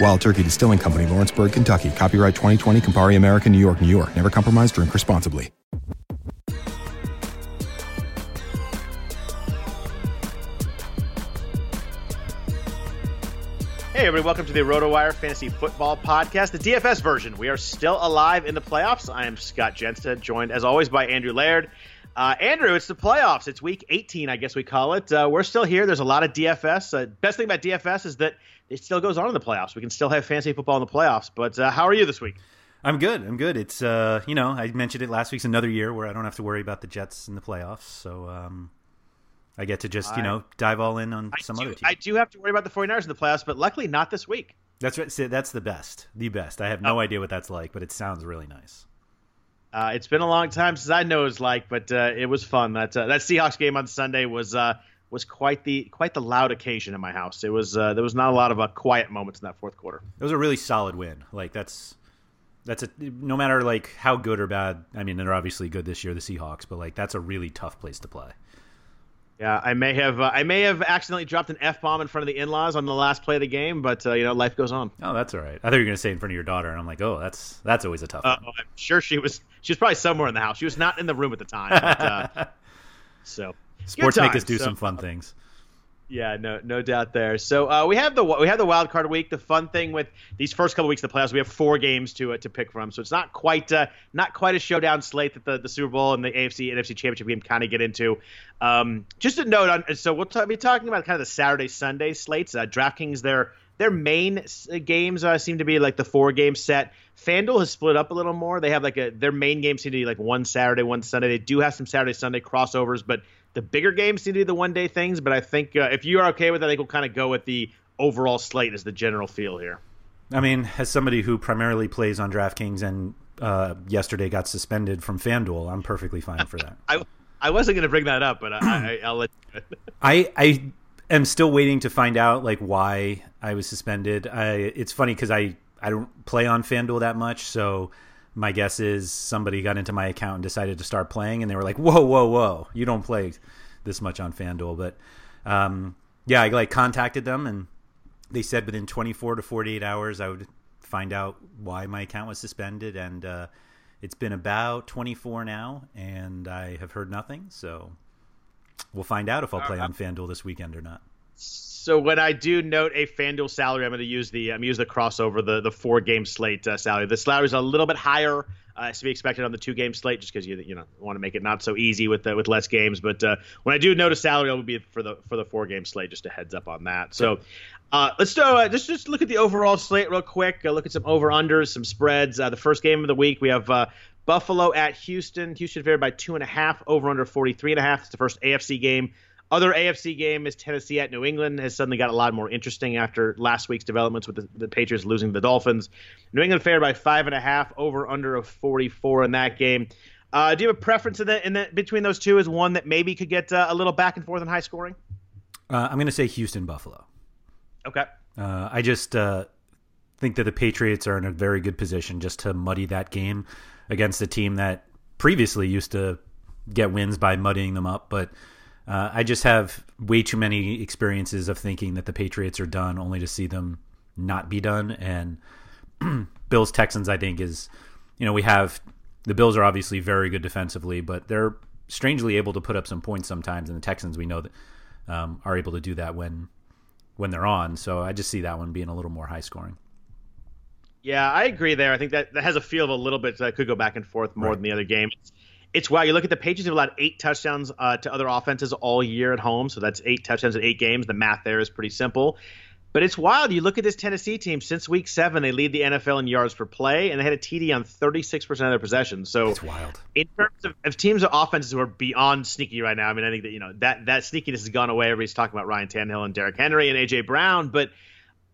Wild Turkey Distilling Company, Lawrenceburg, Kentucky. Copyright 2020, Campari American, New York, New York. Never compromise, drink responsibly. Hey, everybody, welcome to the RotoWire Fantasy Football Podcast, the DFS version. We are still alive in the playoffs. I am Scott Jenstad, joined as always by Andrew Laird. Uh, Andrew, it's the playoffs. It's week 18, I guess we call it. Uh, we're still here. There's a lot of DFS. Uh, best thing about DFS is that it still goes on in the playoffs. We can still have fantasy football in the playoffs. But uh, how are you this week? I'm good. I'm good. It's uh, you know, I mentioned it last week's another year where I don't have to worry about the Jets in the playoffs. So um, I get to just, you know, dive all in on I some do, other team. I do have to worry about the 49ers in the playoffs, but luckily not this week. That's right. see, That's the best. The best. I have Oh. no idea what that's like, but it sounds really nice. Uh, it's been a long time since I know it's like, but uh, it was fun. That uh, that Seahawks game on Sunday was uh, was quite the quite the loud occasion in my house. It was uh, there was not a lot of uh, quiet moments in that fourth quarter. It was a really solid win. Like that's that's a no matter like how good or bad. I mean, they're obviously good this year, the Seahawks, but like that's a really tough place to play. Yeah, I may have uh, I may have accidentally dropped an f bomb in front of the in laws on the last play of the game, but uh, you know life goes on. Oh, that's all right. I thought you were going to say in front of your daughter, and I'm like, oh, that's that's always a tough Uh, one. I'm sure she was she was probably somewhere in the house. She was not in the room at the time. But, uh, so Sports make us do So- some fun things. Yeah, no, no doubt there. So uh, we have the we have the wild card week. The fun thing with these first couple weeks of the playoffs, we have four games to uh, to pick from. So it's not quite uh, not quite a showdown slate that the, the Super Bowl and the AFC NFC Championship game kind of get into. Um, just a note on. So we'll t- be talking about kind of the Saturday Sunday slates. Uh, DraftKings their their main games uh, seem to be like the four game set. FanDuel has split up a little more. They have like a their main games seem to be like one Saturday, one Sunday. They do have some Saturday Sunday crossovers, but the bigger games seem to be the one day things. But I think uh, if you are okay with that, I think we'll kind of go with the overall slate as the general feel here. I mean, as somebody who primarily plays on DraftKings and uh, yesterday got suspended from FanDuel, I'm perfectly fine for that. I I wasn't going to bring that up, but I, I, I'll let you. I I am still waiting to find out like why I was suspended. I it's funny because I I don't play on FanDuel that much, so my guess is somebody got into my account and decided to start playing, and they were like, "Whoa, whoa, whoa! You don't play this much on FanDuel." But um, yeah, I like contacted them, and they said within 24 to 48 hours I would find out why my account was suspended, and uh, it's been about 24 now, and I have heard nothing. So we'll find out if I'll play on FanDuel this weekend or not. So when I do note a FanDuel salary, I'm going to use the I'm use the crossover the the four game slate uh, salary. The salary is a little bit higher uh, to be expected on the two game slate, just because you you know want to make it not so easy with the, with less games. But uh, when I do note a salary, it will be for the for the four game slate. Just a heads up on that. So uh, let's do uh, just just look at the overall slate real quick. Uh, look at some over unders, some spreads. Uh, the first game of the week we have uh, Buffalo at Houston. Houston favored by two and a half. Over under forty three and a half. It's the first AFC game. Other AFC game is Tennessee at New England has suddenly got a lot more interesting after last week's developments with the, the Patriots losing the Dolphins. New England favored by five and a half. Over under of forty four in that game. Uh, do you have a preference in the, in between those two? Is one that maybe could get uh, a little back and forth and high scoring? Uh, I'm going to say Houston Buffalo. Okay. Uh, I just uh, think that the Patriots are in a very good position just to muddy that game against a team that previously used to get wins by muddying them up. But uh, I just have way too many experiences of thinking that the Patriots are done, only to see them not be done. And Bills Texans, I think, is you know we have the Bills are obviously very good defensively, but they're strangely able to put up some points sometimes. And the Texans, we know that um, are able to do that when when they're on. So I just see that one being a little more high scoring. Yeah, I agree there. I think that, that has a feel of a little bit that could go back and forth more right. than the other game. It's, wow. You look at the Patriots have allowed eight touchdowns uh, to other offenses all year at home, so that's eight touchdowns in eight games. The math there is pretty simple. But it's wild. You look at this Tennessee team since week seven, they lead the NFL in yards per play, and they had a TD on 36% of their possessions. So it's wild. In terms of, of teams of offenses who are beyond sneaky right now, I mean, I think that you know that that sneakiness has gone away. Everybody's talking about Ryan Tannehill and Derrick Henry and AJ Brown, but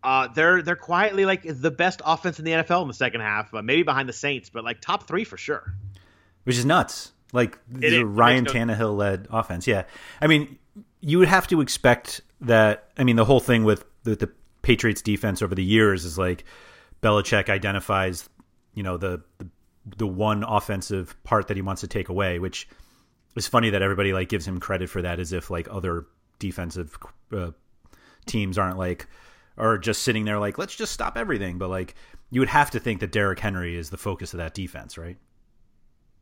uh, they're they're quietly like the best offense in the NFL in the second half, uh, maybe behind the Saints, but like top three for sure. Which is nuts. Like the Ryan Tannehill led offense. Yeah, I mean, you would have to expect that. I mean, the whole thing with the, the Patriots defense over the years is like Belichick identifies, you know, the, the the one offensive part that he wants to take away, which is funny that everybody like gives him credit for that, as if like other defensive uh, teams aren't like are just sitting there like let's just stop everything. But like you would have to think that Derrick Henry is the focus of that defense, right?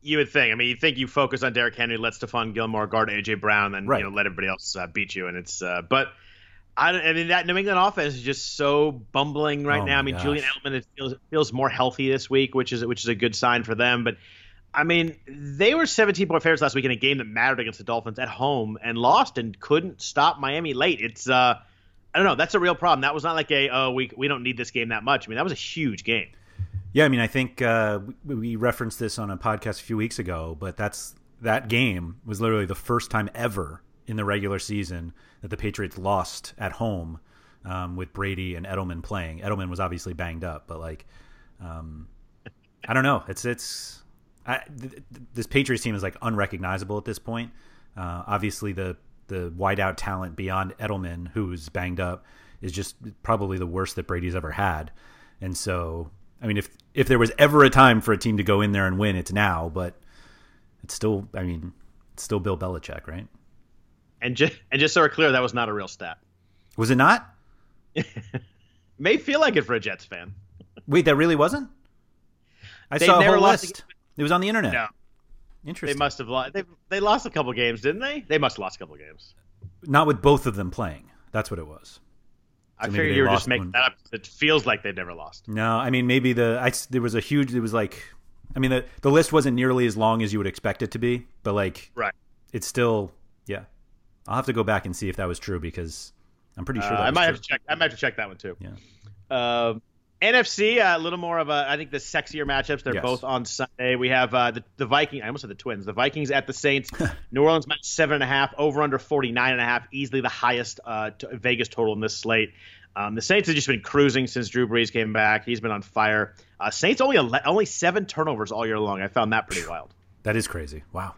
You would think. I mean, you think you focus on Derrick Henry, let Stephon Gilmore guard AJ Brown, and right. you know let everybody else uh, beat you, and it's uh, but I, I, mean that New England offense is just so bumbling right oh now. I mean, gosh. Julian Edelman feels feels more healthy this week, which is which is a good sign for them. But I mean, they were 17 point favorites last week in a game that mattered against the Dolphins at home and lost and couldn't stop Miami late. It's uh, I don't know. That's a real problem. That was not like a oh we we don't need this game that much. I mean, that was a huge game. Yeah, I mean, I think uh, we referenced this on a podcast a few weeks ago, but that's that game was literally the first time ever in the regular season that the Patriots lost at home um, with Brady and Edelman playing. Edelman was obviously banged up, but like, um, I don't know. It's it's I, th- this Patriots team is like unrecognizable at this point. Uh, obviously, the the wideout talent beyond Edelman, who's banged up, is just probably the worst that Brady's ever had. And so, I mean, if if there was ever a time for a team to go in there and win, it's now. But it's still, I mean, it's still Bill Belichick, right? And just and just so we're clear, that was not a real stat. Was it not? May feel like it for a Jets fan. Wait, that really wasn't. I they saw a whole list. It was on the internet. No. Interesting. They must have lost. They they lost a couple games, didn't they? They must have lost a couple games. Not with both of them playing. That's what it was. So I figured you were just making one. that up. It feels like they never lost. No, I mean maybe the I, there was a huge. It was like, I mean the the list wasn't nearly as long as you would expect it to be, but like, right? It's still yeah. I'll have to go back and see if that was true because I'm pretty sure. Uh, I might true. have to check. I might have to check that one too. Yeah. Uh, NFC, uh, a little more of a, I think the sexier matchups. They're yes. both on Sunday. We have uh, the, the Vikings. I almost said the Twins. The Vikings at the Saints. New Orleans match seven and a half. Over under 49 and a half. Easily the highest uh, t- Vegas total in this slate. Um, the Saints have just been cruising since Drew Brees came back. He's been on fire. Uh, Saints only ele- only seven turnovers all year long. I found that pretty wild. That is crazy. Wow.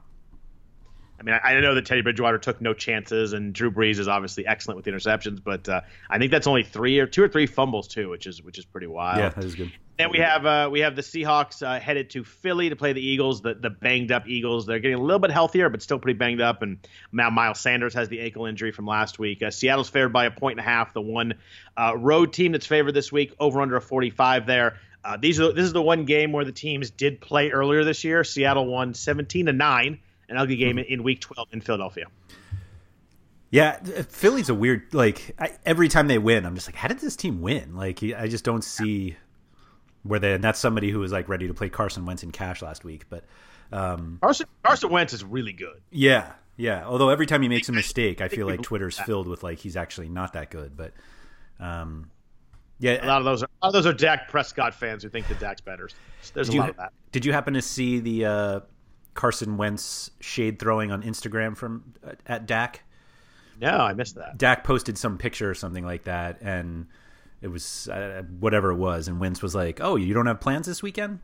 I mean, I, I, know that Teddy Bridgewater took no chances, and Drew Brees is obviously excellent with the interceptions, but uh, I think that's only three or two or three fumbles too, which is which is pretty wild. Yeah, that is good. Then we have uh, we have the Seahawks uh, headed to Philly to play the Eagles, the the banged up Eagles. They're getting a little bit healthier, but still pretty banged up. And now Miles Sanders has the ankle injury from last week. Uh, Seattle's favored by a point and a half. The one uh, road team that's favored this week, over under a 45 there. Uh, these are this is the one game where the teams did play earlier this year. Seattle won 17 to nine an ugly game mm-hmm. in Week 12 in Philadelphia. Yeah, Philly's a weird like I, every time they win, I'm just like, how did this team win? Like I just don't see where they. And that's somebody who was like ready to play Carson Wentz in cash last week, but um, Carson Carson Wentz is really good. Yeah, yeah. Although every time he makes a mistake, I feel like Twitter's filled with like he's actually not that good. But um, yeah, a lot of those are a lot of those are Dak Prescott fans who think that Dak's better. There's a lot you, of that. Did you happen to see the uh, Carson Wentz shade throwing on Instagram from uh, at Dak? No, I missed that. Dak posted some picture or something like that, and it was uh, whatever it was, and Wentz was like, "Oh, you don't have plans this weekend?"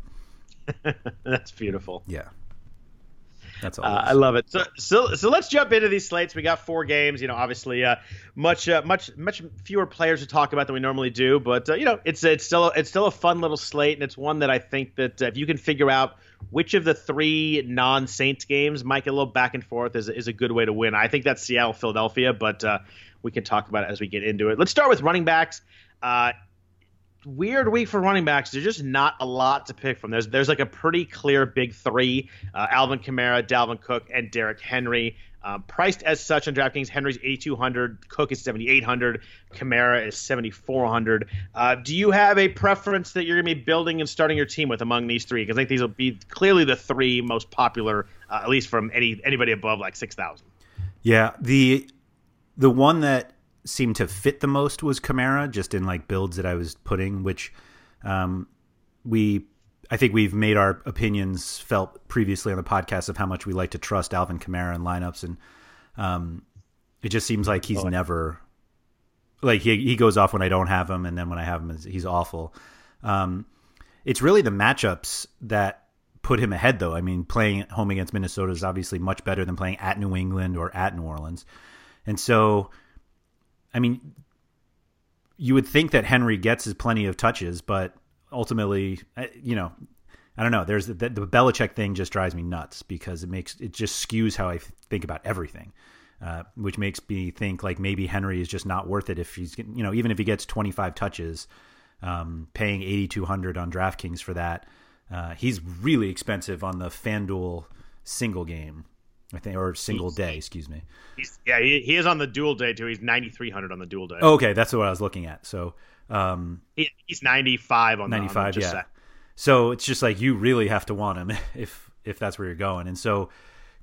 That's beautiful. Yeah. That's all. Uh, I love it. So, so, so let's jump into these slates. We got four games. You know, obviously, uh, much, uh, much, much fewer players to talk about than we normally do. But uh, you know, it's it's still it's still a fun little slate, and it's one that I think that uh, if you can figure out which of the three non-Saints games might get a little back and forth is is a good way to win. I think that's Seattle, Philadelphia, but uh, we can talk about it as we get into it. Let's start with running backs weird week for running backs. There's just not a lot to pick from. There's there's like a pretty clear big three: uh, Alvin Kamara, Dalvin Cook, and Derrick Henry. Um, priced as such on DraftKings, Henry's 8,200, Cook is 7,800, Kamara is 7,400. Uh, do you have a preference that you're going to be building and starting your team with among these three? Because I think these will be clearly the three most popular, uh, at least from any anybody above like 6,000. Yeah, the the one that seemed to fit the most was Kamara, just in like builds that I was putting, which um, we I think we've made our opinions felt previously on the podcast of how much we like to trust Alvin Kamara in lineups, and um, it just seems like he's oh, never like he he goes off when I don't have him, and then when I have him, he's awful. Um, it's really the matchups that put him ahead, though. I mean, playing at home against Minnesota is obviously much better than playing at New England or at New Orleans, and so I mean, you would think that Henry gets his plenty of touches, but ultimately, you know, I don't know. There's the, the Belichick thing just drives me nuts because it makes it just skews how I think about everything, uh, which makes me think like maybe Henry is just not worth it if he's you know even if he gets 25 touches, um, paying 8,200 on DraftKings for that. Uh, he's really expensive on the FanDuel single game. I think, or single he's, day, excuse me. He's, yeah, he, he is on the dual day too. He's ninety three hundred on the dual day. Oh, okay, that's what I was looking at. So um, he, he's ninety five on ninety five. Yeah. Set. So it's just like you really have to want him if if that's where you're going. And so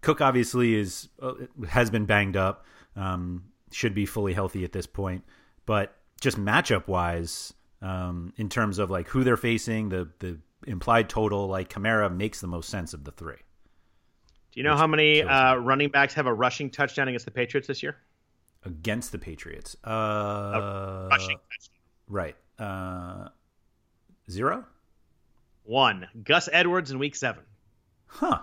Cook obviously is uh, has been banged up. Um, should be fully healthy at this point, but just matchup wise, um, in terms of like who they're facing, the the implied total, like Kamara makes the most sense of the three. Do you know how many uh, running backs have a rushing touchdown against the Patriots this year? Against the Patriots, uh, rushing touchdown. Right. Uh, zero. One. Gus Edwards in Week Seven. Huh.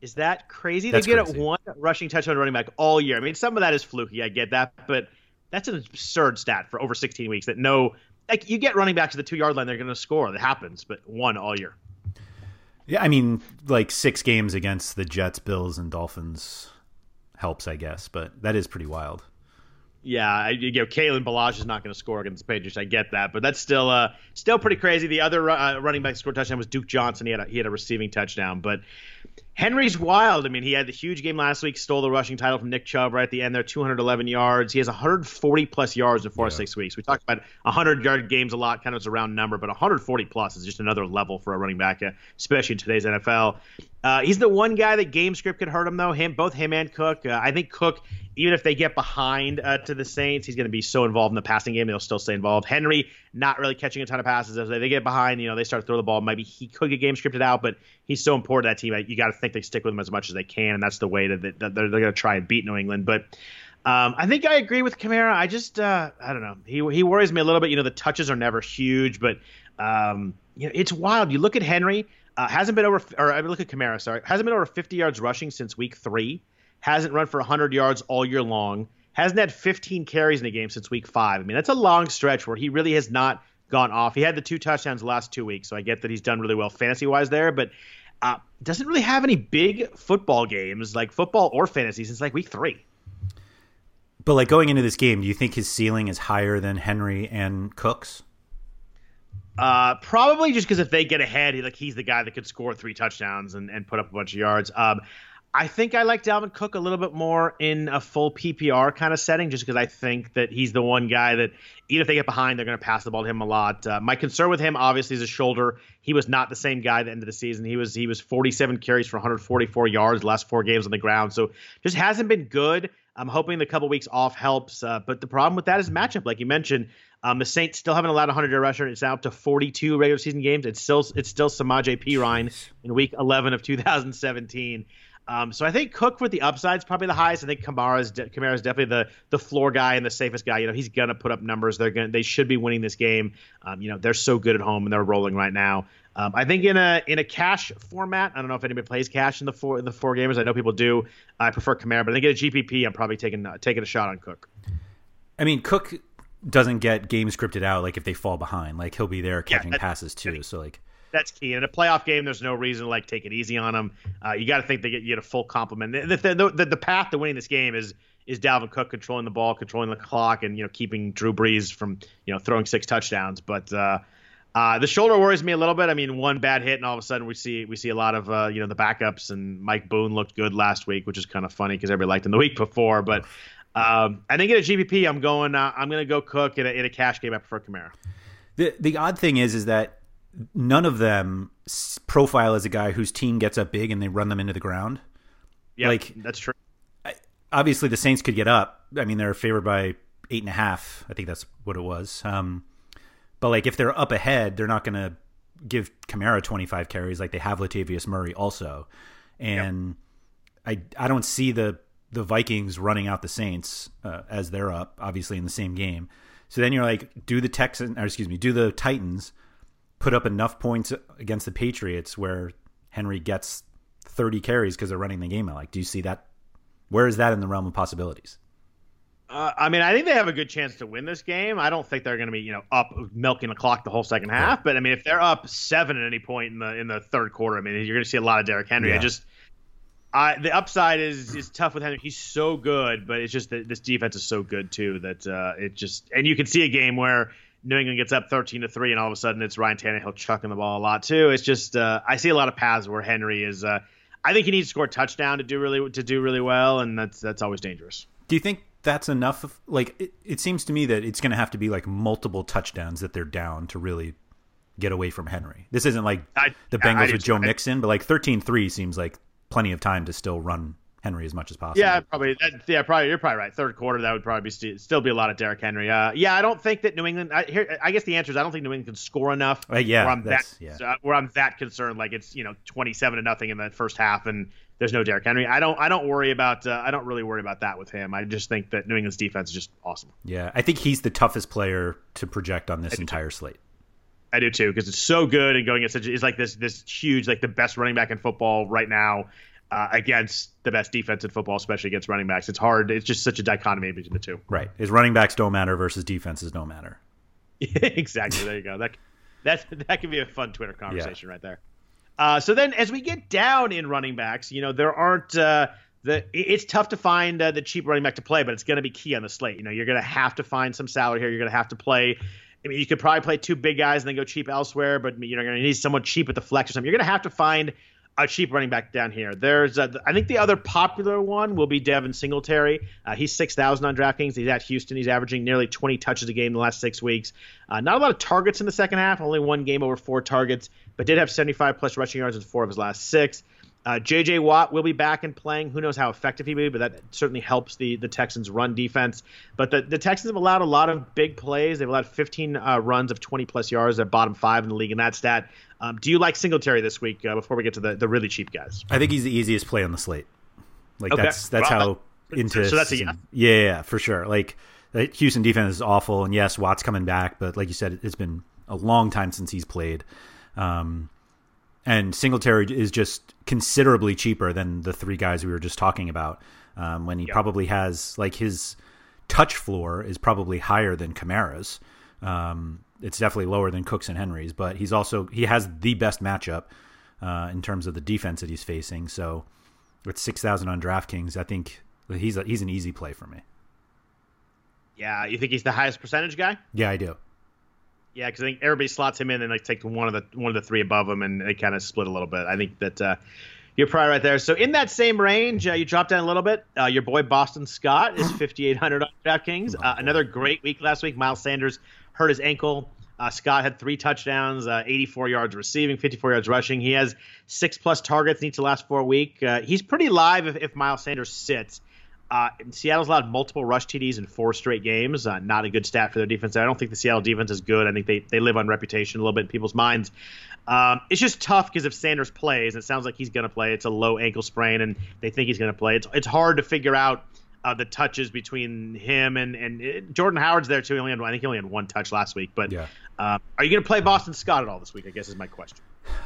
Is that crazy? That's they get crazy. one rushing touchdown running back all year. I mean, some of that is fluky. I get that, but that's an absurd stat for over 16 weeks. That no, like you get running backs to the two yard line, they're going to score. That happens, but one all year. Yeah, I mean, like six games against the Jets, Bills, and Dolphins helps, I guess, but that is pretty wild. Yeah, you know, Kalen Ballage is not going to score against the Patriots. I get that, but that's still uh, still pretty crazy. The other uh, running back scored touchdown was Duke Johnson. He had a, he had a receiving touchdown, but Henry's wild. I mean, he had the huge game last week, stole the rushing title from Nick Chubb right at the end there, 211 yards. He has 140 plus yards in four yeah. or six weeks. We talked about 100 yard games a lot, kind of as a round number, but 140 plus is just another level for a running back, uh, especially in today's NFL. Uh, he's the one guy that game script could hurt him though. Him, both him and Cook. Uh, I think Cook, even if they get behind uh, to the Saints, he's going to be so involved in the passing game they'll still stay involved. Henry not really catching a ton of passes as they get behind. You know, they start to throw the ball. Maybe he could get game scripted out, but he's so important to that team. You got to think they stick with him as much as they can, and that's the way that, that they're, they're going to try and beat New England. But um, I think I agree with Kamara. I just uh, I don't know. He he worries me a little bit. You know, the touches are never huge, but um, you know, it's wild. You look at Henry. Uh, hasn't been over, or I mean, look at Kamara. Sorry, hasn't been over 50 yards rushing since week three. Hasn't run for 100 yards all year long. Hasn't had 15 carries in a game since week five. I mean, that's a long stretch where he really has not gone off. He had the two touchdowns the last two weeks, so I get that he's done really well fantasy wise there. But uh, doesn't really have any big football games, like football or fantasy, since like week three. But like going into this game, do you think his ceiling is higher than Henry and Cooks? Uh, probably just because if they get ahead, he, like he's the guy that could score three touchdowns and, and put up a bunch of yards. Um, I think I like Dalvin Cook a little bit more in a full PPR kind of setting, just because I think that he's the one guy that even if they get behind, they're going to pass the ball to him a lot. Uh, my concern with him, obviously, is his shoulder. He was not the same guy at the end of the season. He was he was 47 carries for 144 yards last four games on the ground, so just hasn't been good. I'm hoping the couple weeks off helps, uh, but the problem with that is matchup, like you mentioned. Um, the Saints still haven't allowed a 100 yard rusher. It's now up to 42 regular season games. It's still it's still Samaje Perine in Week 11 of 2017. Um, so I think Cook with the upside is probably the highest. I think Kamara's de- Kamara's definitely the the floor guy and the safest guy. You know, he's gonna put up numbers. They're gonna they should be winning this game. Um, you know, they're so good at home and they're rolling right now. Um, I think in a in a cash format, I don't know if anybody plays cash in the four in the four gamers. I know people do. I prefer Kamara, but I think in a GPP, I'm probably taking uh, taking a shot on Cook. I mean, Cook doesn't get game scripted out like if they fall behind. Like he'll be there catching yeah, passes too. So like that's key. In a playoff game, there's no reason to like take it easy on them. Uh, you got to think they get you get a full complement. The, the, the, the, path to winning this game is is Dalvin Cook controlling the ball, controlling the clock, and you know keeping Drew Brees from you know throwing six touchdowns. But uh, uh, the shoulder worries me a little bit. I mean, one bad hit, and all of a sudden we see we see a lot of uh, you know the backups. And Mike Boone looked good last week, which is kind of funny because everybody liked him the week before. But um, I think in a GPP, I'm going. Uh, I'm going to go Cook in a, in a cash game. I prefer Kamara. The the odd thing is, is that none of them profile as a guy whose team gets up big and they run them into the ground. Yeah, like that's true. Obviously, the Saints could get up. I mean, they're favored by eight and a half. I think that's what it was. Um, but like, if they're up ahead, they're not going to give Kamara 25 carries like they have Latavius Murray also. And yep. I I don't see the the Vikings running out the Saints uh, as they're up, obviously in the same game. So then you're like, do the Texans, or excuse me, do the Titans put up enough points against the Patriots where Henry gets 30 carries because they're running the game out. Like, do you see that? Where is that in the realm of possibilities? Uh, I mean, I think they have a good chance to win this game. I don't think they're going to be, you know, up milking the clock the whole second half. But I mean, if they're up seven at any point in the in the third quarter, I mean, you're going to see a lot of Derrick Henry. Yeah. I just, I the upside is is tough with Henry. He's so good, but it's just that this defense is so good too that uh, it just and you can see a game where New England gets up 13 to three, and all of a sudden it's Ryan Tannehill chucking the ball a lot too. It's just uh, I see a lot of paths where Henry is. Uh, I think he needs to score a touchdown to do really to do really well, and that's that's always dangerous. Do you think that's enough? Of, like it, it seems to me that it's going to have to be like multiple touchdowns that they're down to really get away from Henry. This isn't like I, the Bengals with Joe Mixon, but like 13-3 seems like plenty of time to still run Henry as much as possible. Yeah, probably. That, yeah, probably. You're probably right. Third quarter, that would probably be st- still be a lot of Derrick Henry. Uh, yeah, I don't think that New England. I, here, I guess the answer is I don't think New England can score enough. Uh, yeah, where I'm that yeah. uh, where I'm that concerned. Like it's you know 27 to nothing in the first half, and there's no Derrick Henry. I don't. I don't worry about. Uh, I don't really worry about that with him. I just think that New England's defense is just awesome. Yeah, I think he's the toughest player to project on this entire slate. I do too because it's so good and going at such. It's like this this huge like the best running back in football right now uh, against the best defense in football, especially against running backs. It's hard. It's just such a dichotomy between the two. Right. Is running backs don't matter versus defenses don't matter. exactly. There you go. That that that could be a fun Twitter conversation yeah. right there. Uh, so then, as we get down in running backs, you know there aren't. Uh, the, it's tough to find uh, the cheap running back to play, but it's going to be key on the slate. You know, you're going to have to find some salary here. You're going to have to play. I mean, you could probably play two big guys and then go cheap elsewhere, but you're going to need someone cheap at the flex or something. You're going to have to find a cheap running back down here. There's, a, I think the other popular one will be Devin Singletary. Uh, he's six thousand on DraftKings. He's at Houston. He's averaging nearly 20 touches a game in the last six weeks. Uh, not a lot of targets in the second half. Only one game over four targets, but did have 75 plus rushing yards in four of his last six. Uh, J.J. Watt will be back and playing. Who knows how effective he will be, but that certainly helps the, the Texans' run defense. But the, the Texans have allowed a lot of big plays. They've allowed 15 uh, runs of 20 plus yards. They're bottom five in the league in that stat. Um, do you like Singletary this week? Uh, before we get to the, the really cheap guys, I think he's the easiest play on the slate. Like okay. that's that's well, how into so that's a yeah. yeah, yeah, for sure. Like the Houston defense is awful, and yes, Watt's coming back, but like you said, it's been a long time since he's played. Um, and Singletary is just considerably cheaper than the three guys we were just talking about. Um, when he yep. probably has like his touch floor is probably higher than Kamara's. Um, it's definitely lower than Cooks and Henry's, but he's also he has the best matchup uh, in terms of the defense that he's facing. So with six thousand on DraftKings, I think he's a, he's an easy play for me. Yeah, you think he's the highest percentage guy? Yeah, I do. Yeah, because I think everybody slots him in and like take one of the one of the three above him, and they kind of split a little bit. I think that uh, You're probably right there. So in that same range, uh, you dropped down a little bit. Uh, your boy Boston Scott is 5,800 on DraftKings. Uh, another great week last week. Miles Sanders hurt his ankle. Uh, Scott had three touchdowns, uh, 84 yards receiving, 54 yards rushing. He has six plus targets in each of the last four week. Uh, he's pretty live if, if Miles Sanders sits. Uh, Seattle's allowed multiple rush TDs in four straight games. Uh, not a good stat for their defense. I don't think the Seattle defense is good. I think they, they live on reputation a little bit in people's minds. Um, it's just tough because if Sanders plays, it sounds like he's going to play. It's a low ankle sprain, and they think he's going to play. It's it's hard to figure out uh, the touches between him and and it, uh, Jordan Howard's there too. He only had I think he only had one touch last week. But yeah. uh, are you going to play Boston Scott at all this week? I guess is my question.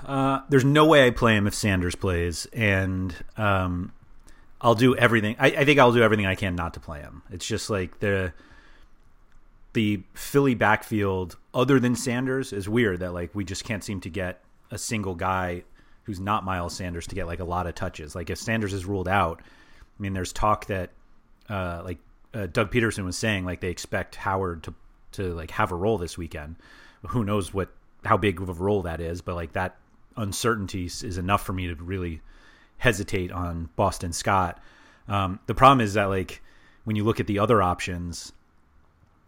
Uh, there's no way I play him if Sanders plays, and um, I'll do everything. I, I think I'll do everything I can not to play him. It's just like the the Philly backfield, other than Sanders, is weird that like we just can't seem to get a single guy who's not Miles Sanders to get like a lot of touches. Like if Sanders is ruled out, I mean, there's talk that uh, like uh, Doug Pederson was saying like they expect Howard to to like have a role this weekend. Who knows what how big of a role that is, but like that uncertainty is enough for me to really hesitate on Boston Scott. Um, the problem is that like when you look at the other options,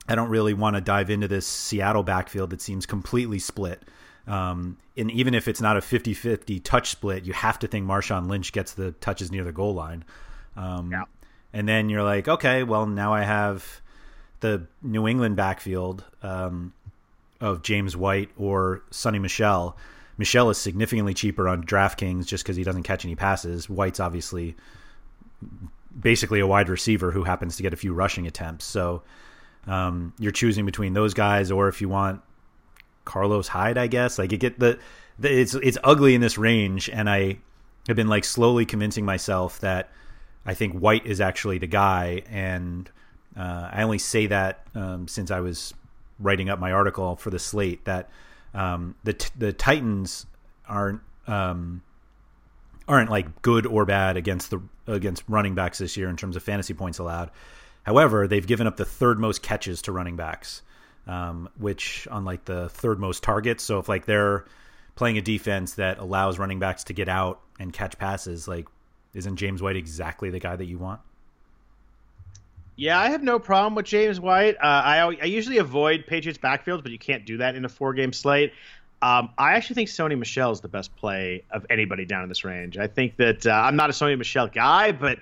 I don't really want to dive into this Seattle backfield that seems completely split. Um, and even if it's not a 50 50 touch split, you have to think Marshawn Lynch gets the touches near the goal line. Um, yeah. And then you're like, okay, well, now I have the New England backfield um, of James White or Sony Michel. Michel is significantly cheaper on DraftKings just because he doesn't catch any passes. White's obviously basically a wide receiver who happens to get a few rushing attempts. So um, you're choosing between those guys, or if you want Carlos Hyde, I guess. Like you get the, the it's it's ugly in this range, and I have been like slowly convincing myself that I think White is actually the guy, and uh, I only say that um, since I was writing up my article for the slate that um, the the Titans aren't um, aren't like good or bad against the against running backs this year in terms of fantasy points allowed. However, they've given up the third most catches to running backs, um, which on like the third most targets. So if like they're playing a defense that allows running backs to get out and catch passes, like isn't James White exactly the guy that you want? Yeah, I have no problem with James White. Uh, I I usually avoid Patriots backfields, but you can't do that in a four game slate. Um, I actually think Sony Michel is the best play of anybody down in this range. I think that uh, I'm not a Sony Michel guy, but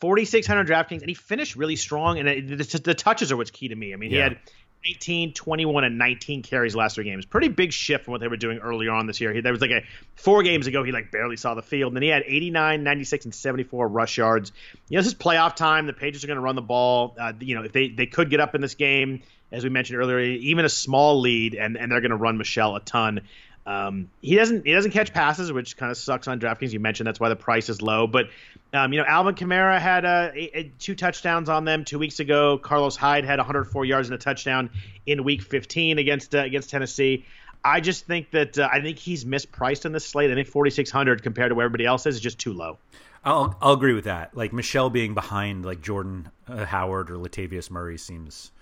4,600 DraftKings, and he finished really strong. And it, the, the, touches are what's key to me. I mean, yeah. he had 18, 21, and 19 carries last three games. Pretty big shift from what they were doing earlier on this year. He, there was like a four games ago, he like barely saw the field. And then he had 89, 96, and 74 rush yards. You know, this is playoff time. The Pages are going to run the ball. Uh, you know, if they, they could get up in this game, as we mentioned earlier, even a small lead, and, and they're going to run Michel a ton. Um, he doesn't he doesn't catch passes, which kind of sucks on DraftKings. You mentioned that's why the price is low. But um, you know, Alvin Kamara had uh, a, a, two touchdowns on them two weeks ago. Carlos Hyde had 104 yards and a touchdown in Week 15 against uh, against Tennessee. I just think that uh, I think he's mispriced in this slate. I think 4600 compared to where everybody else is is just too low. I'll I'll agree with that. Like Michel being behind like Jordan uh, Howard or Latavius Murray seems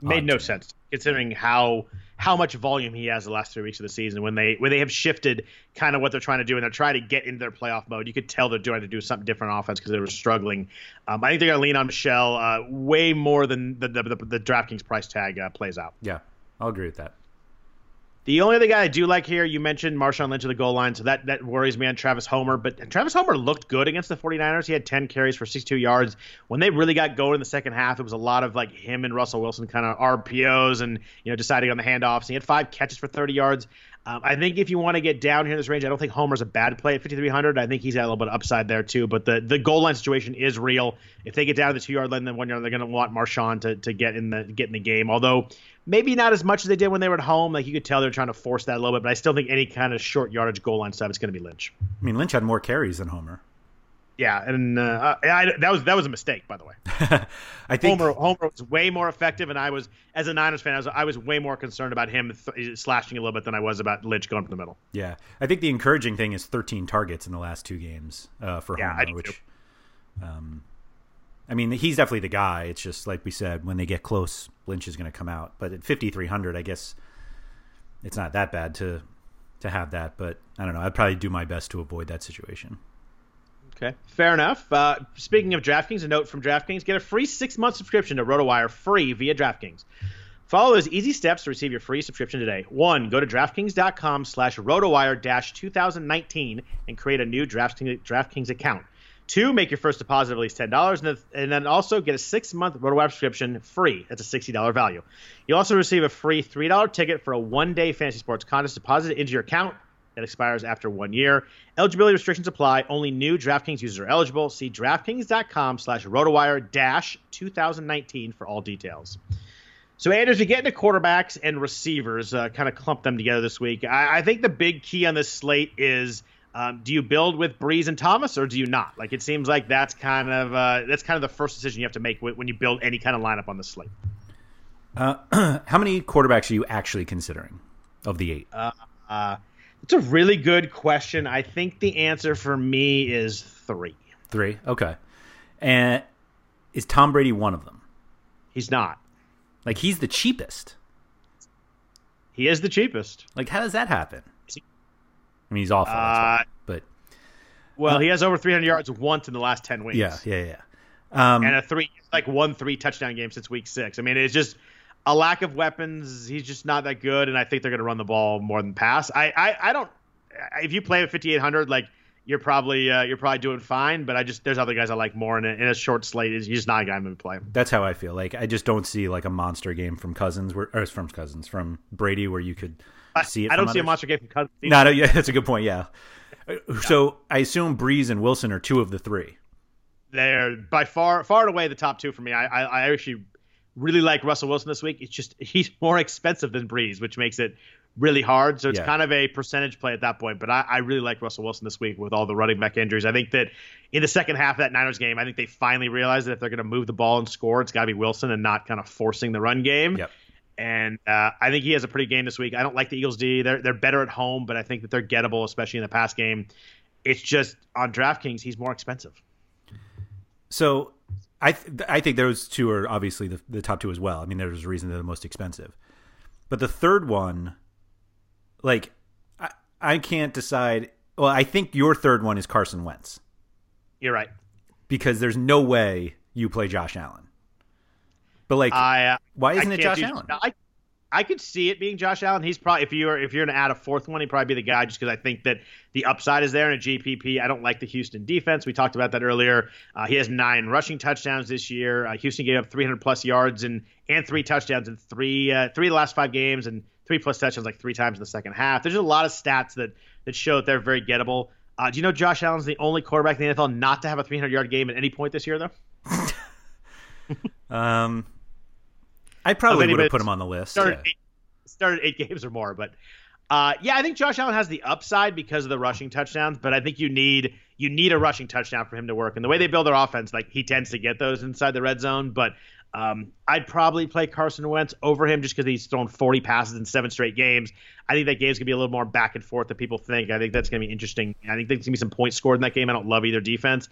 made no sense considering how how much volume he has the last three weeks of the season when they when they have shifted kind of what they're trying to do and they're trying to get into their playoff mode. You could tell they're trying to do something different offense because they were struggling. Um, I think they're going to lean on Michel uh, way more than the the, the, the DraftKings price tag uh, plays out. Yeah, I'll agree with that. The only other guy I do like here, you mentioned Marshawn Lynch at the goal line, so that, that worries me on Travis Homer. But Travis Homer looked good against the 49ers. He had 10 carries for 62 yards. When they really got going in the second half, it was a lot of like him and Russell Wilson kind of RPOs and you know deciding on the handoffs. He had five catches for 30 yards. Um, I think if you want to get down here in this range, I don't think Homer's a bad play at 5,300. I think he's got a little bit of upside there too. But the, the goal line situation is real. If they get down to the two yard line, then one yard, they're going to want Marshawn to, to get in the get in the game. Although maybe not as much as they did when they were at home. Like you could tell they're trying to force that a little bit, but I still think any kind of short yardage goal line stuff is going to be Lynch. I mean, Lynch had more carries than Homer. Yeah, and uh, I, that was that was a mistake, by the way. I think Homer Homer was way more effective, and I was as a Niners fan, I was, I was way more concerned about him th- slashing a little bit than I was about Lynch going from the middle. Yeah, I think the encouraging thing is 13 targets in the last two games uh, for yeah, Homer, which um, I mean, he's definitely the guy. It's just like we said, when they get close, Lynch is going to come out. But at 5300, I guess it's not that bad to to have that. But I don't know. I'd probably do my best to avoid that situation. Okay, fair enough. Uh, speaking of DraftKings, a note from DraftKings: get a free six-month subscription to RotoWire free via DraftKings. Follow those easy steps to receive your free subscription today. One, go to DraftKings.com slash RotoWire 2019 and create a new DraftKings, DraftKings account. Two, make your first deposit of at least $10, and then also get a six-month RotoWire subscription free. That's a $60 value. You'll also receive a free $3 ticket for a one-day fantasy sports contest deposited into your account that expires after one year. Eligibility restrictions apply. Only new DraftKings users are eligible. See DraftKings.com slash RotoWire dash 2019 for all details. So, Anders, we get into quarterbacks and receivers, uh, kind of clump them together this week. I, I, think the big key on this slate is um, do you build with Brees and Thomas or do you not? Like, it seems like that's kind of uh, that's kind of the first decision you have to make when you build any kind of lineup on the slate. Uh, how many quarterbacks are you actually considering of the eight? It's a really good question. I think the answer for me is three. Three, okay. And is Tom Brady one of them? He's not. Like he's the cheapest. He is the cheapest. Like how does that happen? I mean, he's awful, uh, but well, uh, he has over 300 yards once in the last 10 weeks. Yeah, yeah, yeah. Um, and a three, like one three touchdown game since week six. I mean, it's just a lack of weapons. He's just not that good, and I think they're going to run the ball more than pass. I, I, I don't. If you play at 5800, like you're probably uh, you're probably doing fine. But I just there's other guys I like more in a, in a short slate. He's just not a guy I'm going to play. That's how I feel. Like I just don't see like a monster game from Cousins, where, or from Cousins from Brady, where you could see it. I don't others. see a monster game from Cousins. No, no, yeah, that's a good point. Yeah. So I assume Brees and Wilson are two of the three. They're by far far and away the top two for me. I I, I actually really like Russell Wilson this week. It's just he's more expensive than Brees, which makes it really hard. So it's yeah. kind of a percentage play at that point. But I, I, really like Russell Wilson this week with all the running back injuries. I think that in the second half of that Niners game, I think they finally realized that if they're going to move the ball and score, it's got to be Wilson and not kind of forcing the run game. Yep. And uh, I think he has a pretty game this week. I don't like the Eagles D. They're they're better at home, but I think that they're gettable, especially in the pass game. It's just on DraftKings, he's more expensive. So I th- I think those two are obviously the, the top two as well. I mean, there's a reason they're the most expensive. But the third one, like, I, I can't decide. Well, I think your third one is Carson Wentz. You're right. Because there's no way you play Josh Allen. But like, I, uh, why isn't it Josh Allen? I, I could see it being Josh Allen. He's probably if you're if you're going to add a fourth one, he'd probably be the guy just because I think that the upside is there in a GPP. I don't like the Houston defense. We talked about that earlier. Uh, he has nine rushing touchdowns this year. Uh, Houston gave up 300 plus yards and and three touchdowns in three uh, three of the last five games and three plus touchdowns like three times in the second half. There's a lot of stats that that show that they're very gettable. Uh, do you know Josh Allen's the only quarterback in the NFL not to have a 300 yard game at any point this year though? um. I probably would have put him on the list. Started, yeah. eight, started eight games or more, but uh, yeah, I think Josh Allen has the upside because of the rushing touchdowns, but I think you need you need a rushing touchdown for him to work. And the way they build their offense, like he tends to get those inside the red zone. But um, I'd probably play Carson Wentz over him just because he's thrown 40 passes in seven straight games. I think that game's gonna be a little more back and forth than people think. I think that's gonna be interesting. I think there's gonna be some points scored in that game. I don't love either defense.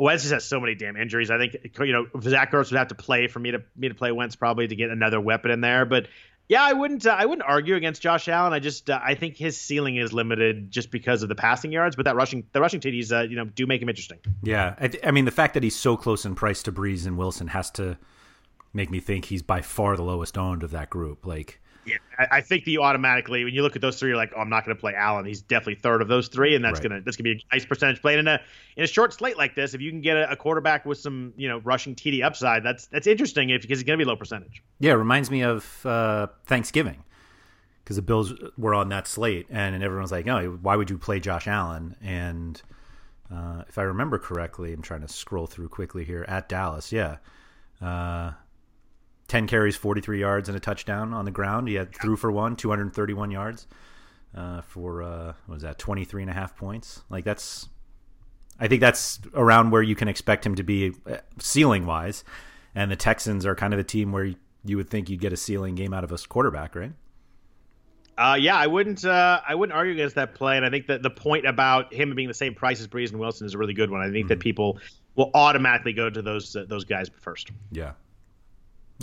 Wentz just has so many damn injuries. I think you know Zach Ertz would have to play for me to me to play Wentz probably to get another weapon in there. But yeah, I wouldn't uh, I wouldn't argue against Josh Allen. I just uh, I think his ceiling is limited just because of the passing yards. But that rushing the rushing TDs uh, you know do make him interesting. Yeah, I, th- I mean the fact that he's so close in price to Brees and Wilson has to make me think he's by far the lowest owned of that group. Like yeah, I, I think that you automatically when you look at those three, you're like, oh, I'm not going to play Allen. He's definitely third of those three, and that's right. gonna that's gonna be a nice percentage play. in a in a short slate like this, if you can get a, a quarterback with some you know rushing TD upside, that's that's interesting if because he's going to be low percentage. Yeah, it reminds me of uh, Thanksgiving because the Bills were on that slate, and, and everyone's like, "Oh, why would you play Josh Allen?" And uh, if I remember correctly, I'm trying to scroll through quickly here at Dallas. Yeah, uh, 10 carries, 43 yards, and a touchdown on the ground. He had threw for one, 231 yards uh, for, uh, what was that, 23 and a half points. Like, that's, I think that's around where you can expect him to be uh, ceiling wise. And the Texans are kind of the team where you would think you'd get a ceiling game out of a quarterback, right? Uh, yeah, I wouldn't. Uh, I wouldn't argue against that play, and I think that the point about him being the same price as Brees and Wilson is a really good one. I think mm-hmm. that people will automatically go to those uh, those guys first. Yeah,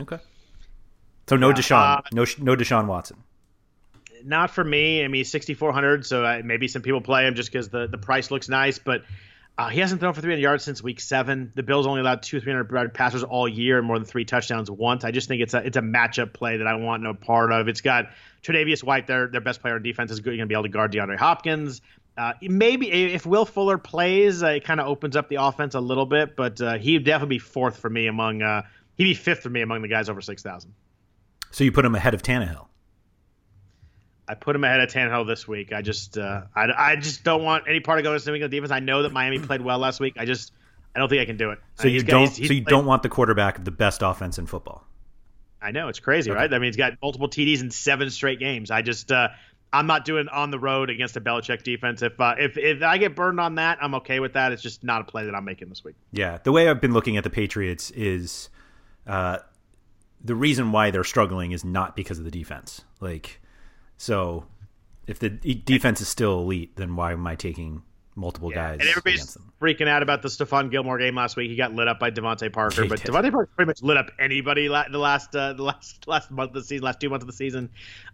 Okay. So no yeah, Deshaun, uh, no no Deshaun Watson. Not for me. I mean, sixty four hundred. So uh, maybe some people play him just because the the price looks nice, but. Uh, he hasn't thrown for 300 yards since week seven. The Bills only allowed two 300 yard passers all year and more than three touchdowns once. I just think it's a it's a matchup play that I want no part of. It's got Tre'Davious White, their their best player on defense, is going to be able to guard DeAndre Hopkins. Uh, maybe if Will Fuller plays, uh, it kind of opens up the offense a little bit, but uh, he'd definitely be fourth for me among. He'd be fifth for me among the guys over six thousand. So you put him ahead of Tannehill. I put him ahead of Tannehill this week. I just, uh, I, I just don't want any part of going to New England defense. I know that Miami played well last week. I just, I don't think I can do it. So you don't, he's, he's so you played, don't want the quarterback of the best offense in football. I know it's crazy, okay. right? I mean, he's got multiple TDs in seven straight games. I just, uh, I'm not doing on the road against a Belichick defense. If uh, if if I get burned on that, I'm okay with that. It's just not a play that I'm making this week. Yeah, the way I've been looking at the Patriots is, uh, the reason why they're struggling is not because of the defense. Like, so if the defense is still elite, then why am I taking multiple yeah, guys? And everybody's freaking out about the Stephon Gilmore game last week. He got lit up by DeVante Parker, he but did. DeVante Parker pretty much lit up anybody the last uh, the last last month of the season, last two months of the season.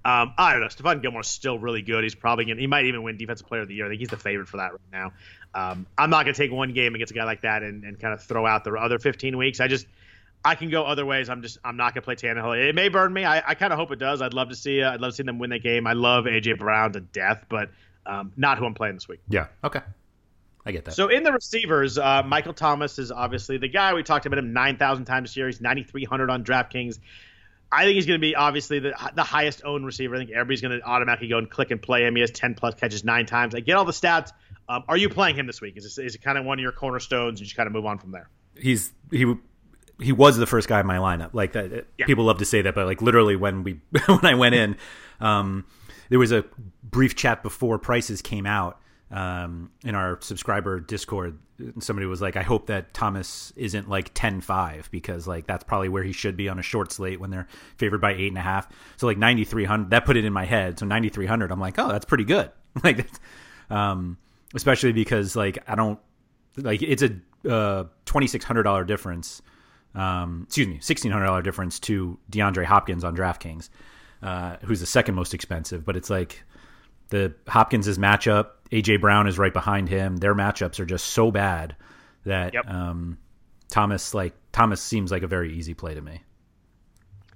Um, I don't know. Stephon Gilmore's still really good. He's probably gonna, he might even win Defensive Player of the Year. I think he's the favorite for that right now. Um, I'm not going to take one game against a guy like that and, and kind of throw out the other 15 weeks. I just I can go other ways. I'm just I'm not gonna play Tannehill. It may burn me. I, I kind of hope it does. I'd love to see uh, I'd love to see them win that game. I love AJ Brown to death, but um, not who I'm playing this week. Yeah. Okay. I get that. So in the receivers, uh, Michael Thomas is obviously the guy. We talked about him 9,000 times this year. He's 9,300 on DraftKings. I think he's going to be obviously the the highest owned receiver. I think everybody's going to automatically go and click and play him. He has 10 plus catches nine times. I get all the stats. Um, are you playing him this week? Is, this, is it kind of one of your cornerstones? You just kind of move on from there. He's he he was the first guy in my lineup. Like that, yeah. people love to say that, but like literally when we when I went in, um, there was a brief chat before prices came out um, in our subscriber Discord. Somebody was like, "I hope that Thomas isn't like 10-5 because like that's probably where he should be on a short slate when they're favored by eight and a half." So like ninety three hundred, that put it in my head. So ninety three hundred, I'm like, "Oh, that's pretty good." like, um, especially because like I don't like it's a uh, twenty six hundred dollar difference um, excuse me, sixteen hundred dollar difference to DeAndre Hopkins on DraftKings, uh, who's the second most expensive. But it's like the Hopkins' matchup, AJ Brown is right behind him. Their matchups are just so bad that yep. um, Thomas like Thomas seems like a very easy play to me.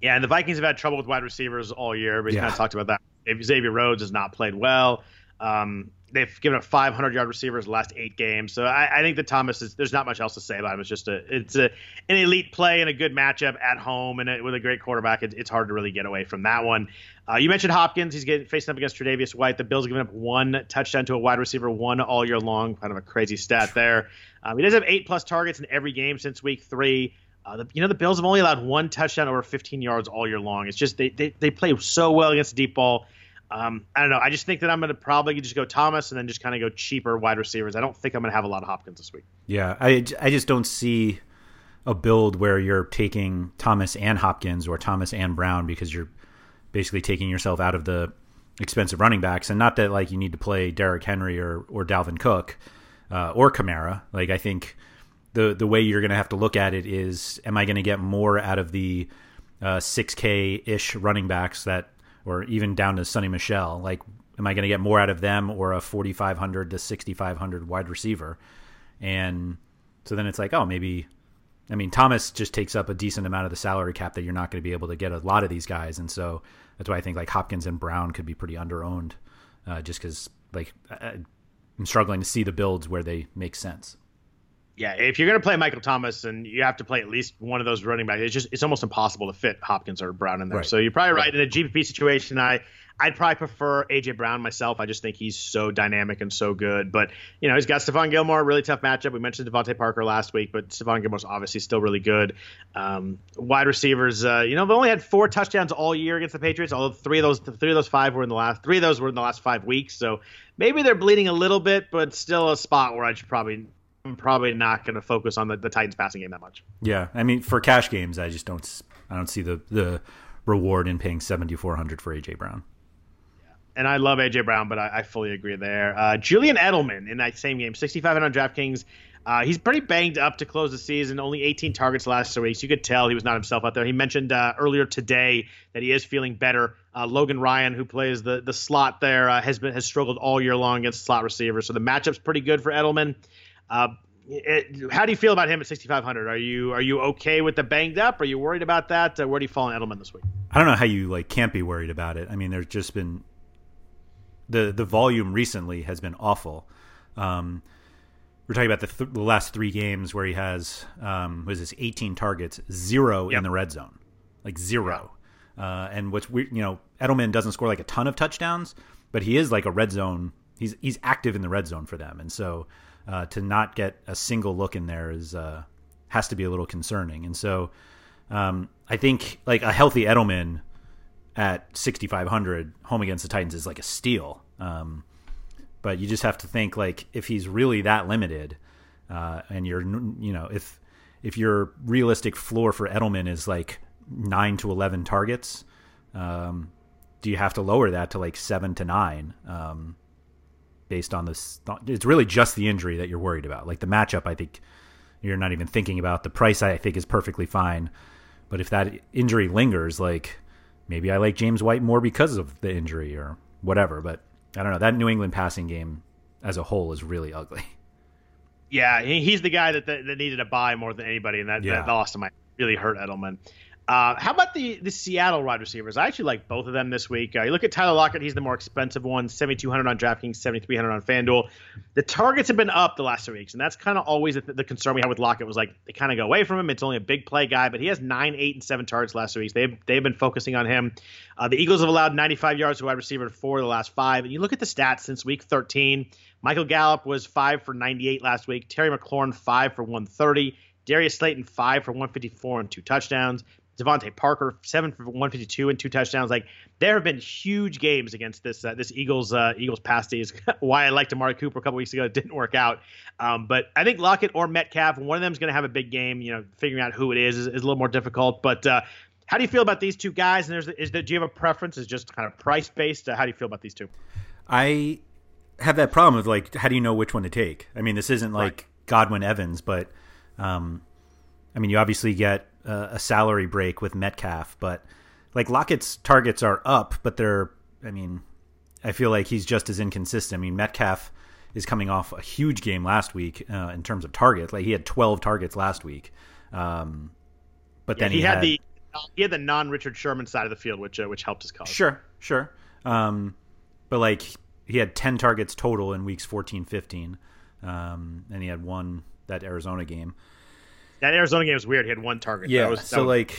Yeah, and the Vikings have had trouble with wide receivers all year. We yeah. kind of talked about that. Xavier Rhodes has not played well. Um, they've given up 500 yard receivers the last eight games. So I, I, think that Thomas is. There's not much else to say about him. It's just a it's a an elite play and a good matchup at home and with a great quarterback. It, it's hard to really get away from that one. Uh, you mentioned Hopkins. He's getting facing up against Tre'Davious White. The Bills giving up one touchdown to a wide receiver, one all year long. Kind of a crazy stat there. Um, he does have eight plus targets in every game since week three. Uh, the, you know the Bills have only allowed one touchdown over 15 yards all year long. It's just they they, they play so well against the deep ball. Um, I don't know. I just think that I'm going to probably just go Thomas and then just kind of go cheaper wide receivers. I don't think I'm going to have a lot of Hopkins this week. Yeah, I, I just don't see a build where you're taking Thomas and Hopkins or Thomas and Brown because you're basically taking yourself out of the expensive running backs. And not that like you need to play Derrick Henry or or Dalvin Cook uh, or Kamara. Like I think the the way you're going to have to look at it is, am I going to get more out of the uh, 6K ish running backs that or even down to Sony Michel. Like, am I going to get more out of them or a 4,500 to 6,500 wide receiver? And so then it's like, oh, maybe. I mean, Thomas just takes up a decent amount of the salary cap that you're not going to be able to get a lot of these guys, and so that's why I think like Hopkins and Brown could be pretty underowned, uh, just because like I, I'm struggling to see the builds where they make sense yeah, if you're going to play Michael Thomas and you have to play at least one of those running backs, it's just it's almost impossible to fit Hopkins or Brown in there. Right. So you're probably right. In a GPP situation, I I'd probably prefer AJ Brown myself. I just think he's so dynamic and so good. But you know, he's got Stephon Gilmore, really tough matchup. We mentioned DeVante Parker last week, but Stephon Gilmore's obviously still really good. Um, wide receivers, uh, you know, they only had four touchdowns all year against the Patriots. Although three of those three of those five were in the last three of those were in the last five weeks. So maybe they're bleeding a little bit, but still a spot where I should probably probably not going to focus on the, the Titans passing game that much. Yeah, I mean, for cash games, I just don't I don't see the the reward in paying 7400 for AJ Brown. Yeah. And I love AJ Brown, but I, I fully agree there. Uh, Julian Edelman in that same game, 6,500 on DraftKings. Uh, he's pretty banged up to close the season. Only 18 targets last two weeks. You could tell he was not himself out there. He mentioned uh, earlier today that he is feeling better. Uh, Logan Ryan, who plays the the slot there, uh, has been has struggled all year long against slot receivers. So the matchup's pretty good for Edelman. Uh, it, how do you feel about him at 6500? Are you are you okay with the banged up? Are you worried about that? Uh, where do you fall on Edelman this week? I don't know how you like can't be worried about it. I mean, there's just been the the volume recently has been awful. Um, we're talking about the, th- the, last three games where he has um, was this 18 targets, zero yep. in the red zone, like zero. Uh, and what's weird, you know, Edelman doesn't score like a ton of touchdowns, but he is like a red zone. He's he's active in the red zone for them, and so uh, to not get a single look in there is uh, has to be a little concerning. And so um, I think like a healthy Edelman at 6,500 home against the Titans is like a steal. Um, but you just have to think like if he's really that limited, uh, and you're you know if if your realistic floor for Edelman is like nine to eleven targets, um, do you have to lower that to like seven to nine? Um, based on this, it's really just the injury that you're worried about. Like the matchup, I think you're not even thinking about. The price, I think, is perfectly fine. But if that injury lingers, like maybe I like James White more because of the injury or whatever. But I don't know. That New England passing game as a whole is really ugly. Yeah, he's the guy that, that, that needed a buy more than anybody, and that, yeah. that loss might really hurt Edelman. Uh, how about the the Seattle wide receivers? I actually like both of them this week. Uh, you look at Tyler Lockett; he's the more expensive one, seventy two hundred on DraftKings, seventy three hundred on FanDuel. The targets have been up the last two weeks, and that's kind of always the, the, concern we had with Lockett was like they kind of go away from him. It's only a big play guy, but he has nine, eight, and seven targets last two weeks. They've they've been focusing on him. Uh, the Eagles have allowed ninety five yards to wide receiver for the last five, and you look at the stats since week thirteen. Michael Gallup was five for ninety eight last week. Terry McLaurin five for one thirty. Darius Slayton five for 154 and two touchdowns. DeVante Parker, seven for 152 and two touchdowns. Like there have been huge games against this uh, this Eagles uh, Eagles pass is why I liked Amari Cooper a couple weeks ago. It didn't work out, um, but I think Lockett or Metcalf, one of them is going to have a big game. You know, figuring out who it is is, is a little more difficult. But uh, how do you feel about these two guys? And there's is there, do you have a preference? Is just kind of price based? Uh, how do you feel about these two? I have that problem of like how do you know which one to take? I mean, this isn't like right. Godwin Evans, but um, I mean, you obviously get uh, a salary break with Metcalf, but like Lockett's targets are up, but they're, I mean, I feel like he's just as inconsistent. I mean, Metcalf is coming off a huge game last week uh, in terms of targets. Like he had 12 targets last week. Um, but yeah, then he, he had, had, the he had the non Richard Sherman side of the field, which uh, which helped his cause. Sure, sure. Um, but like he had 10 targets total in weeks 14, 15, um, and he had one that Arizona game. That Arizona game was weird. He had one target. Yeah, was, so like,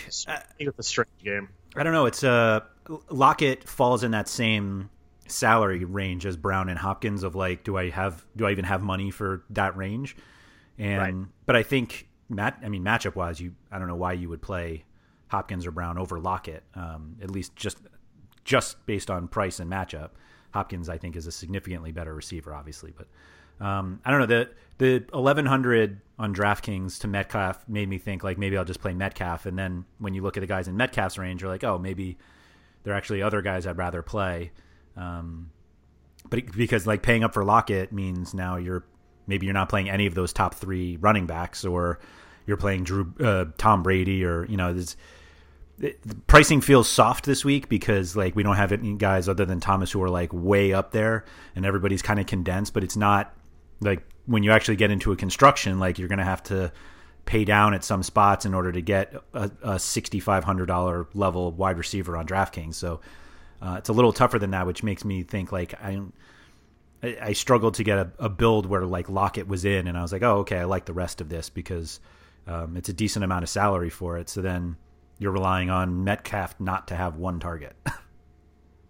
it was a strange game. I don't know. It's uh Lockett falls in that same salary range as Brown and Hopkins. Of like, do I have do I even have money for that range? And right. but I think Matt. I mean, matchup wise, you I don't know why you would play Hopkins or Brown over Lockett. Um, at least just just based on price and matchup. Hopkins, I think, is a significantly better receiver, obviously, but um, I don't know the the eleven hundred on DraftKings to Metcalf made me think like maybe I'll just play Metcalf, and then when you look at the guys in Metcalf's range, you're like, oh, maybe there are actually other guys I'd rather play. Um, but because like paying up for Lockett means now you're maybe you're not playing any of those top three running backs, or you're playing Drew uh, Tom Brady, or you know this. The pricing feels soft this week because like we don't have any guys other than Thomas who are like way up there, and everybody's kind of condensed. But it's not like when you actually get into a construction, like you're going to have to pay down at some spots in order to get a, a $6,500 level wide receiver on DraftKings. So uh, it's a little tougher than that, which makes me think like I, I struggled to get a, a, build where like Lockett was in, and I was like, oh, okay, I like the rest of this because um, it's a decent amount of salary for it. So then you're relying on Metcalf not to have one target.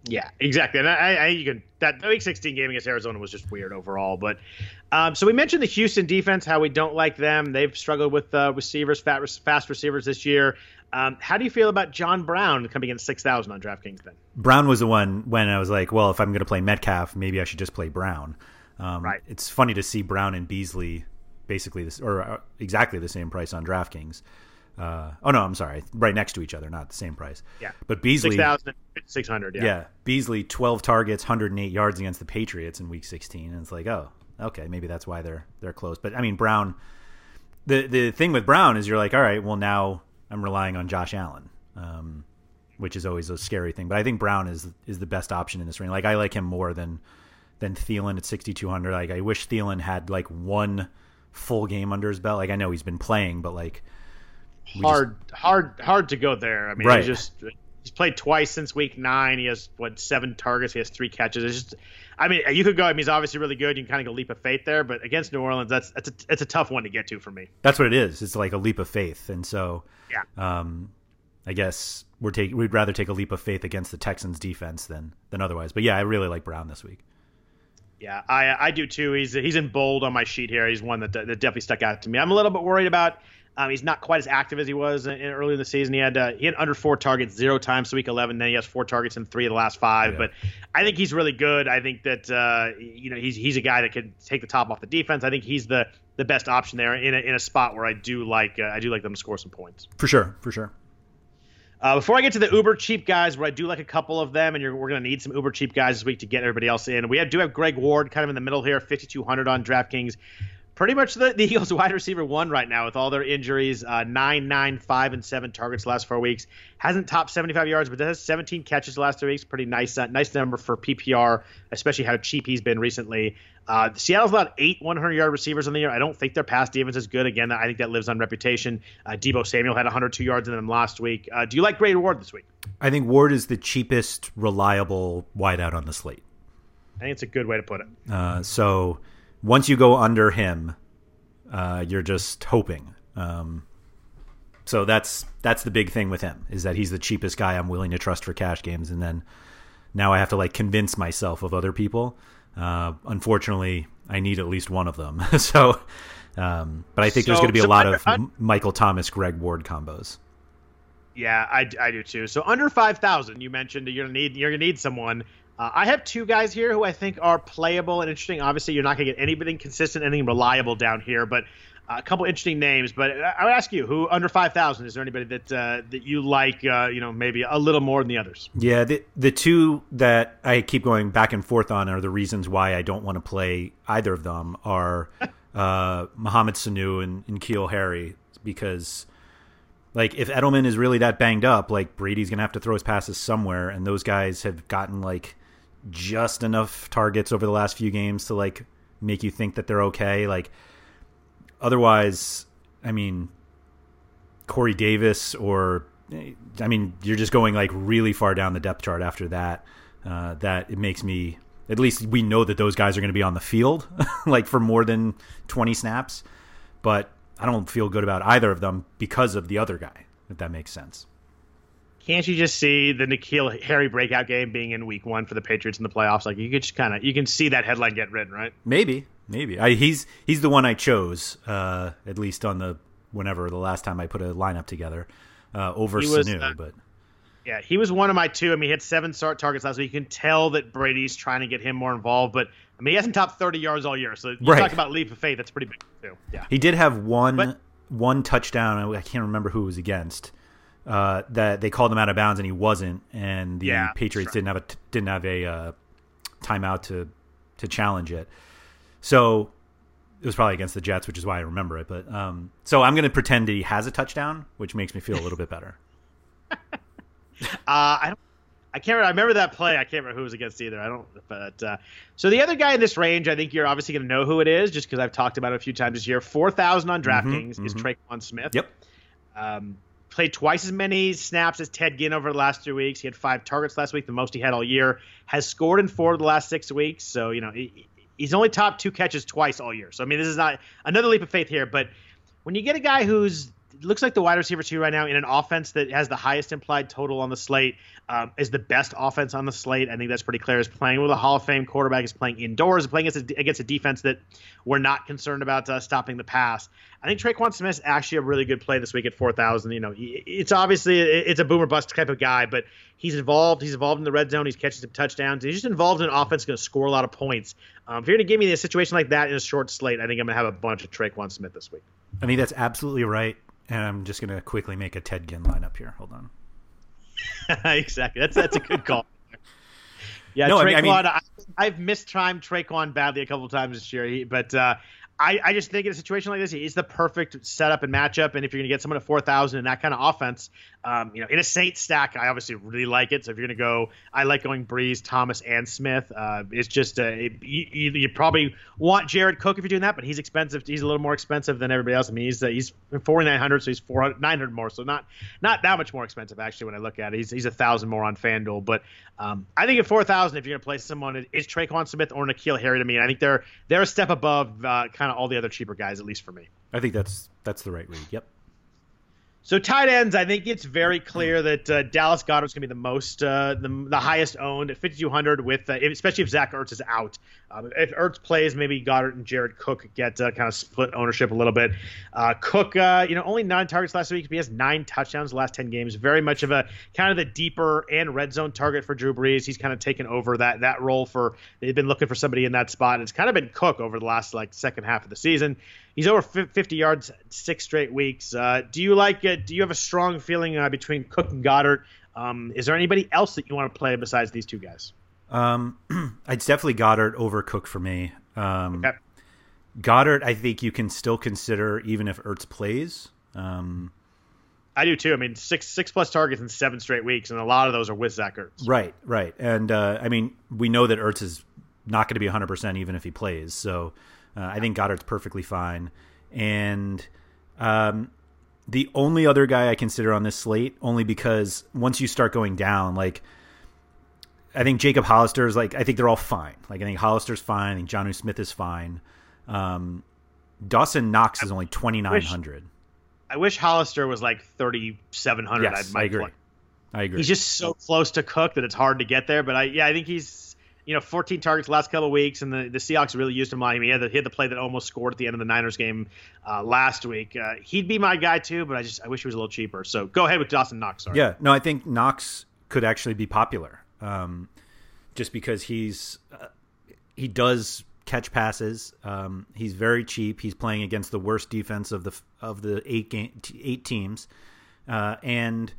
Yeah, exactly. And I, I, you can that week 16 game against Arizona was just weird overall. But um, so we mentioned the Houston defense, how we don't like them. They've struggled with uh, receivers, fat, fast receivers this year. Um, how do you feel about John Brown coming in 6,000 on DraftKings then? Brown was the one when I was like, well, if I'm going to play Metcalf, maybe I should just play Brown. Um, right. It's funny to see Brown and Beasley basically this or uh, exactly the same price on DraftKings. Uh, oh no, I'm sorry, right next to each other, not the same price. Yeah, but Beasley six thousand six hundred. Yeah. yeah, Beasley twelve targets, 108 yards against the Patriots in Week 16, and it's like, oh, okay, maybe that's why they're they're close. But I mean, Brown. The the thing with Brown is you're like, all right, well now I'm relying on Josh Allen, um, which is always a scary thing. But I think Brown is is the best option in this range. Like I like him more than than Thielen at 6200. Like I wish Thielen had like one full game under his belt. Like I know he's been playing, but like hard, just... hard, hard to go there. I mean, right. just he's played twice since week nine. He has what seven targets. He has three catches. It's just, I mean, you could go. I mean, he's obviously really good. You can kind of go leap of faith there, but against New Orleans, that's that's a, it's a tough one to get to for me. That's what it is. It's like a leap of faith, and so yeah. Um, I guess we're take we'd rather take a leap of faith against the Texans defense than than otherwise. But yeah, I really like Brown this week. Yeah, I I do too. He's he's in bold on my sheet here. He's one that, that definitely stuck out to me. I'm a little bit worried about. Um, he's not quite as active as he was in, in early in the season. He had uh, he had under four targets zero times to week 11. Then he has four targets in three of the last five. Yeah. But I think he's really good. I think that uh, you know he's he's a guy that could take the top off the defense. I think he's the the best option there in a, in a spot where I do like uh, I do like them to score some points. For sure, for sure. Uh, before I get to the uber cheap guys, where I do like a couple of them, and we're going to need some uber cheap guys this week to get everybody else in. We have, do have Greg Ward kind of in the middle here, 5,200 on DraftKings. Pretty much the, the Eagles wide receiver one right now with all their injuries. Uh, nine, nine, five, and seven targets last four weeks. Hasn't topped 75 yards, but has 17 catches the last three weeks. Pretty nice, uh, nice number for PPR, especially how cheap he's been recently. Uh, Seattle's allowed eight 100 yard receivers in the year. I don't think their pass defense is good. Again, I think that lives on reputation. Uh, Deebo Samuel had 102 yards in them last week. Uh, do you like Greg Ward this week? I think Ward is the cheapest, reliable wideout on the slate. I think it's a good way to put it. Uh, so once you go under him, uh, you're just hoping. Um, so that's that's the big thing with him is that he's the cheapest guy I'm willing to trust for cash games, and then now I have to like convince myself of other people. Uh, unfortunately, I need at least one of them. so, um, but I think so, there's going to be so a lot under, of Michael Thomas, Greg Ward combos. Yeah, I, I do too. So under five thousand, you mentioned you're gonna need you're gonna need someone. Uh, I have two guys here who I think are playable and interesting. Obviously, you're not gonna get anything consistent, anything reliable down here, but a couple interesting names, but I would ask you, who under five thousand? Is there anybody that uh, that you like? Uh, you know, maybe a little more than the others. Yeah, the the two that I keep going back and forth on are the reasons why I don't want to play either of them are uh, Mohamed Sanu and, and N'Keal Harry because. Like if Edelman is really that banged up, like Brady's gonna have to throw his passes somewhere, and those guys have gotten like just enough targets over the last few games to like make you think that they're okay. Like otherwise, I mean, Corey Davis or I mean, you're just going like really far down the depth chart after that. Uh, that it makes me at least we know that those guys are going to be on the field like for more than 20 snaps, but I don't feel good about either of them because of the other guy. If that makes sense. Can't you just see the N'Keal Harry breakout game being in Week One for the Patriots in the playoffs? Like you could just kind of you can see that headline get written, right? Maybe, Maybe I, he's he's the one I chose uh, at least on the whenever the last time I put a lineup together uh, over was, Sanu, uh, but yeah, he was one of my two. I mean, he had seven start targets last week. You can tell that Brady's trying to get him more involved, but I mean, he hasn't topped thirty yards all year. So you right. talk about leap of faith. That's pretty big too. Yeah, he did have one but, one touchdown. I can't remember who it was against. Uh, that they called him out of bounds and he wasn't, and the yeah, Patriots didn't have a didn't have a uh, timeout to to challenge it. So it was probably against the Jets, which is why I remember it. But um, so I'm going to pretend that he has a touchdown, which makes me feel a little bit better. uh, I don't. I can't. Remember, I remember that play. I can't remember who was against either. I don't. But uh, so the other guy in this range, I think you're obviously going to know who it is, just because I've talked about it a few times this year. Four thousand on mm-hmm, DraftKings mm-hmm, is mm-hmm. Tre'Quan Smith. Yep. Um, played twice as many snaps as Ted Ginn over the last three weeks. He had five targets last week, the most he had all year. Has scored in four of the last six weeks. So you know he, he's only topped two catches twice all year. So I mean, this is not another leap of faith here. But when you get a guy who's looks like the wide receiver two right now in an offense that has the highest implied total on the slate, um, is the best offense on the slate. I think that's pretty clear. Is playing with a Hall of Fame quarterback, is playing indoors, playing against a, against a defense that we're not concerned about uh, stopping the pass. I think Tre'Quan Smith is actually a really good play this week at four thousand. You know, it's obviously it's a boomer bust type of guy, but he's involved. He's involved in the red zone. He's catching some touchdowns. He's just involved in offense going to score a lot of points. Um, if you're going to give me a situation like that in a short slate, I think I'm going to have a bunch of Tre'Quan Smith this week. I think that's absolutely right. And I'm just going to quickly make a Ted Ginn lineup here. Hold on. exactly. That's that's a good call. Yeah, no, Tre'Quan. I mean, I, have mistimed Tre'Quan badly a couple times this year, but uh, I, I, just think in a situation like this, he's the perfect setup and matchup. And if you're going to get someone at 4,000 in that kind of offense, Um, you know, in a Saint stack, I obviously really like it. So if you're going to go, I like going Brees, Thomas, and Smith. Uh, it's just uh, it, you, you, probably want Jared Cook if you're doing that, but he's expensive. He's a little more expensive than everybody else. I mean, he's uh, he's 4900, so he's 400, 900 more. So not not that much more expensive actually when I look at it. He's he's a thousand more on FanDuel, but um, I think at 4,000, if you're going to play someone, it's Tre'Quan Smith or N'Keal Harry to me. I think they're they're a step above uh, kind of all the other cheaper guys, at least for me. I think that's that's the right read. Yep. So tight ends, I think it's very clear that uh, Dallas Goedert's going to be the most, uh, the, the highest owned at 5,200 with, uh, especially if Zach Ertz is out. Um, if Ertz plays, maybe Goedert and Jared Cook get uh, kind of split ownership a little bit. Uh, Cook, uh, you know, only nine targets last week. He has nine touchdowns last 10 games. Very much of a kind of the deeper and red zone target for Drew Brees. He's kind of taken over that that role for. They've been looking for somebody in that spot. It's kind of been Cook over the last like second half of the season. He's over 50 yards six straight weeks. Uh, do you like it? Do you have a strong feeling uh, between Cook and Goedert? Um, is there anybody else that you want to play besides these two guys? Um, it's definitely Goedert over Cook for me. Um, okay. Goedert, I think you can still consider even if Ertz plays. Um, I do too. I mean, six six plus targets in seven straight weeks, and a lot of those are with Zach Ertz. Right, right. And uh, I mean, we know that Ertz is not going to be 100 percent even if he plays. So uh, I think Goedert's perfectly fine. And um, the only other guy I consider on this slate, only because once you start going down, like I think Jacob Hollister is like I think they're all fine. Like I think Hollister's fine. I think Jonnu Smith is fine. Um, Dawson Knox is only twenty nine hundred. I wish Hollister was like thirty seven hundred. Yes, I agree. I agree. He's just so close to Cook that it's hard to get there. But I yeah, I think he's you know, 14 targets last couple of weeks, and the, the Seahawks really used him on him. He had, the, he had the play that almost scored at the end of the Niners game uh, last week. Uh, he'd be my guy too, but I just I wish he was a little cheaper. So go ahead with Dawson Knox. Sorry. Yeah, no, I think Knox could actually be popular, um, just because he's uh, he does catch passes. Um, he's very cheap. He's playing against the worst defense of the of the eight game eight teams, uh, and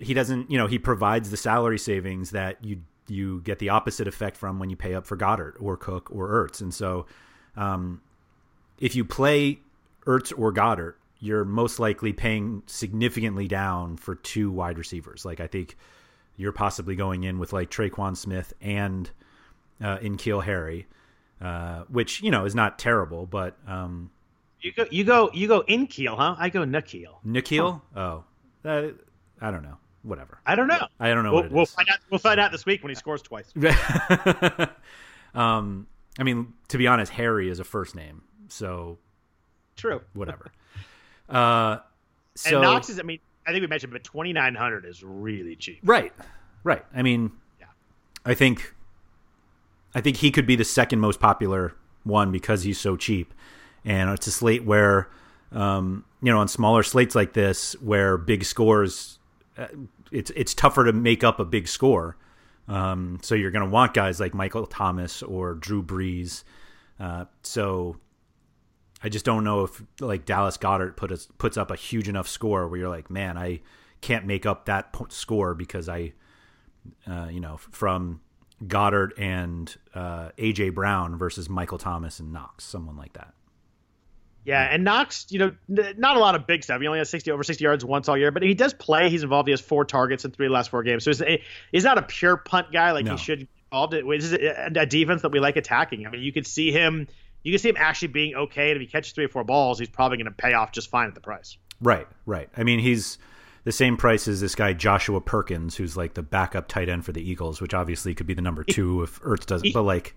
he doesn't. You know, he provides the salary savings that you you get the opposite effect from when you pay up for Goedert or Cook or Ertz. And so, um, if you play Ertz or Goedert, you're most likely paying significantly down for two wide receivers. Like I think you're possibly going in with like Tre'Quan Smith and uh, N'Keal Harry, uh, which you know is not terrible, but um, you go you go you go N'Keal, huh? I go. N'Keal? Huh. Oh, that, I don't know whatever. I don't know. I don't know. We'll, we'll find out. We'll find out this week when he scores twice. um, I mean, to be honest, Harry is a first name, so true. Whatever. uh, so and Knox is. I mean, I think we mentioned, but twenty nine hundred is really cheap. Right. Right. I mean, yeah. I think, I think he could be the second most popular one because he's so cheap, and it's a slate where. Um, you know, on smaller slates like this, where big scores it's it's tougher to make up a big score. Um, so you're going to want guys like Michael Thomas or Drew Brees. Uh, so I just don't know if like Dallas Goedert put us, puts up a huge enough score where you're like, man, I can't make up that score because I, uh, you know, from Goedert and uh, AJ Brown versus Michael Thomas and Knox, someone like that. Yeah, and Knox, you know, not a lot of big stuff. He only has 60 over 60 yards once all year, but he does play. He's involved. He has four targets in three of the last four games. So he's, he's not a pure punt guy like no. he should be involved. It is a defense that we like attacking. I mean, you could see him. You can see him actually being okay. And if he catches three or four balls, he's probably going to pay off just fine at the price. Right, right. I mean, he's the same price as this guy Joshua Perkins, who's like the backup tight end for the Eagles, which obviously could be the number two if Ertz doesn't. But like,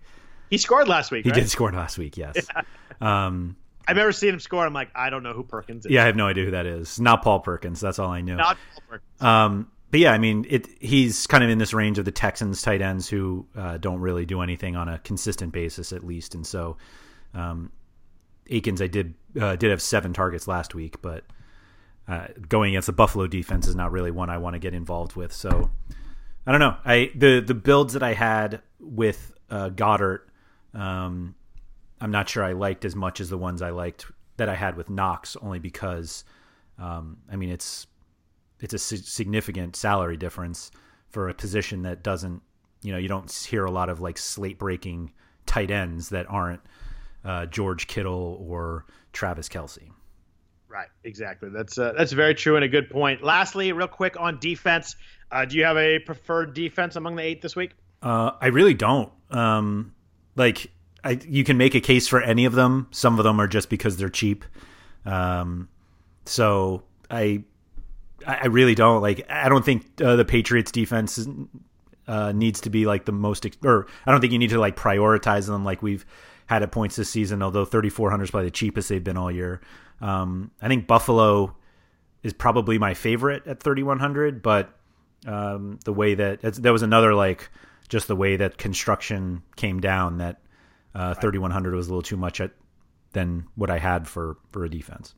he scored last week. He right? did score last week. Yes. Yeah. Um, I've never seen him score. I'm like, I don't know who Perkins is. Yeah, I have no idea who that is. Not Paul Perkins. That's all I know. Not Paul Perkins. Um, but yeah, I mean, it. He's kind of in this range of the Texans tight ends who uh, don't really do anything on a consistent basis, at least. And so, um, Akins, I did uh, did have seven targets last week, but uh, going against the Buffalo defense is not really one I want to get involved with. So, I don't know. I the the builds that I had with uh, Goedert. Um, I'm not sure I liked as much as the ones I liked that I had with Knox, only because, um, I mean, it's it's a significant salary difference for a position that doesn't, you know, you don't hear a lot of like slate breaking tight ends that aren't uh, George Kittle or Travis Kelce. Right, exactly. That's uh, that's very true and a good point. Lastly, real quick on defense, uh, do you have a preferred defense among the eight this week? Uh, I really don't. Um, like, I, you can make a case for any of them. Some of them are just because they're cheap. Um, so I, I really don't like. I don't think uh, the Patriots defense uh, needs to be like the most, or I don't think you need to like prioritize them like we've had at points this season. Although 3,400 is probably the cheapest they've been all year. Um, I think Buffalo is probably my favorite at 3,100, but um, the way that that was another like just the way that construction came down that uh, 3100 was a little too much at than what I had for for a defense.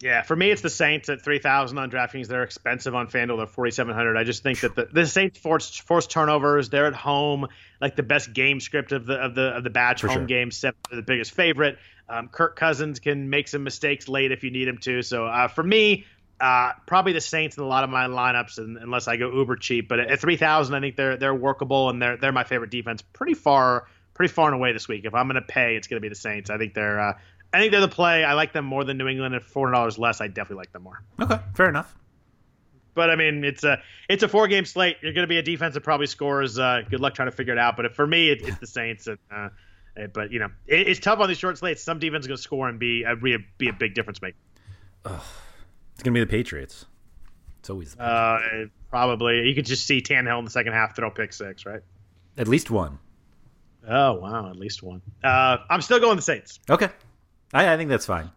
Yeah, for me, it's the Saints at three thousand on DraftKings. They're expensive on FanDuel. They're forty seven hundred. I just think that the, the Saints force force turnovers. They're at home, like the best game script of the of the of the batch. For home sure. game, seven, the biggest favorite. Um, Kirk Cousins can make some mistakes late if you need him to. So uh, for me, uh, probably the Saints in a lot of my lineups, and, unless I go uber cheap. But at three thousand, I think they're they're workable and they're they're my favorite defense. Pretty far, pretty far and away this week. If I'm going to pay, it's going to be the Saints. I think they're uh, I think they're the play. I like them more than New England. At four hundred dollars less, I definitely like them more. Okay, fair enough. But I mean, it's a it's a four game slate. You're going to be a defense that probably scores. Uh, good luck trying to figure it out. But for me, it, it's the Saints. And, uh, uh, but you know, it, it's tough on these short slates. Some defense is going to score and be a, be a be a big difference maker. It's gonna be the Patriots. It's always the Uh, probably you could just see Tannehill in the second half throw pick six, right? at least one. Oh wow, at least one. Uh, I'm still going the Saints. Okay, I, I think that's fine.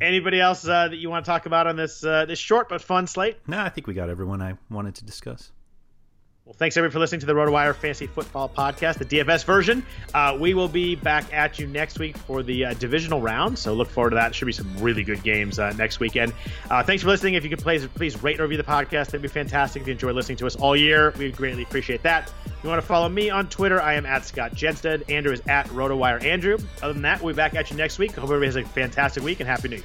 Anybody else uh, that you want to talk about on this uh, this short but fun slate? No, I think we got everyone I wanted to discuss. Well, thanks everybody for listening to the RotoWire Fantasy Football Podcast, the DFS version. Uh, we will be back at you next week for the uh, divisional round, so look forward to that. Should be some really good games uh, next weekend. Uh, thanks for listening. If you could please please rate and review the podcast, that'd be fantastic. If you enjoy listening to us all year, we'd greatly appreciate that. If you want to follow me on Twitter, I am at Scott Jenstad. Andrew is at RotoWire Andrew. Other than that, we'll be back at you next week. Hope everybody has a fantastic week and happy New Year.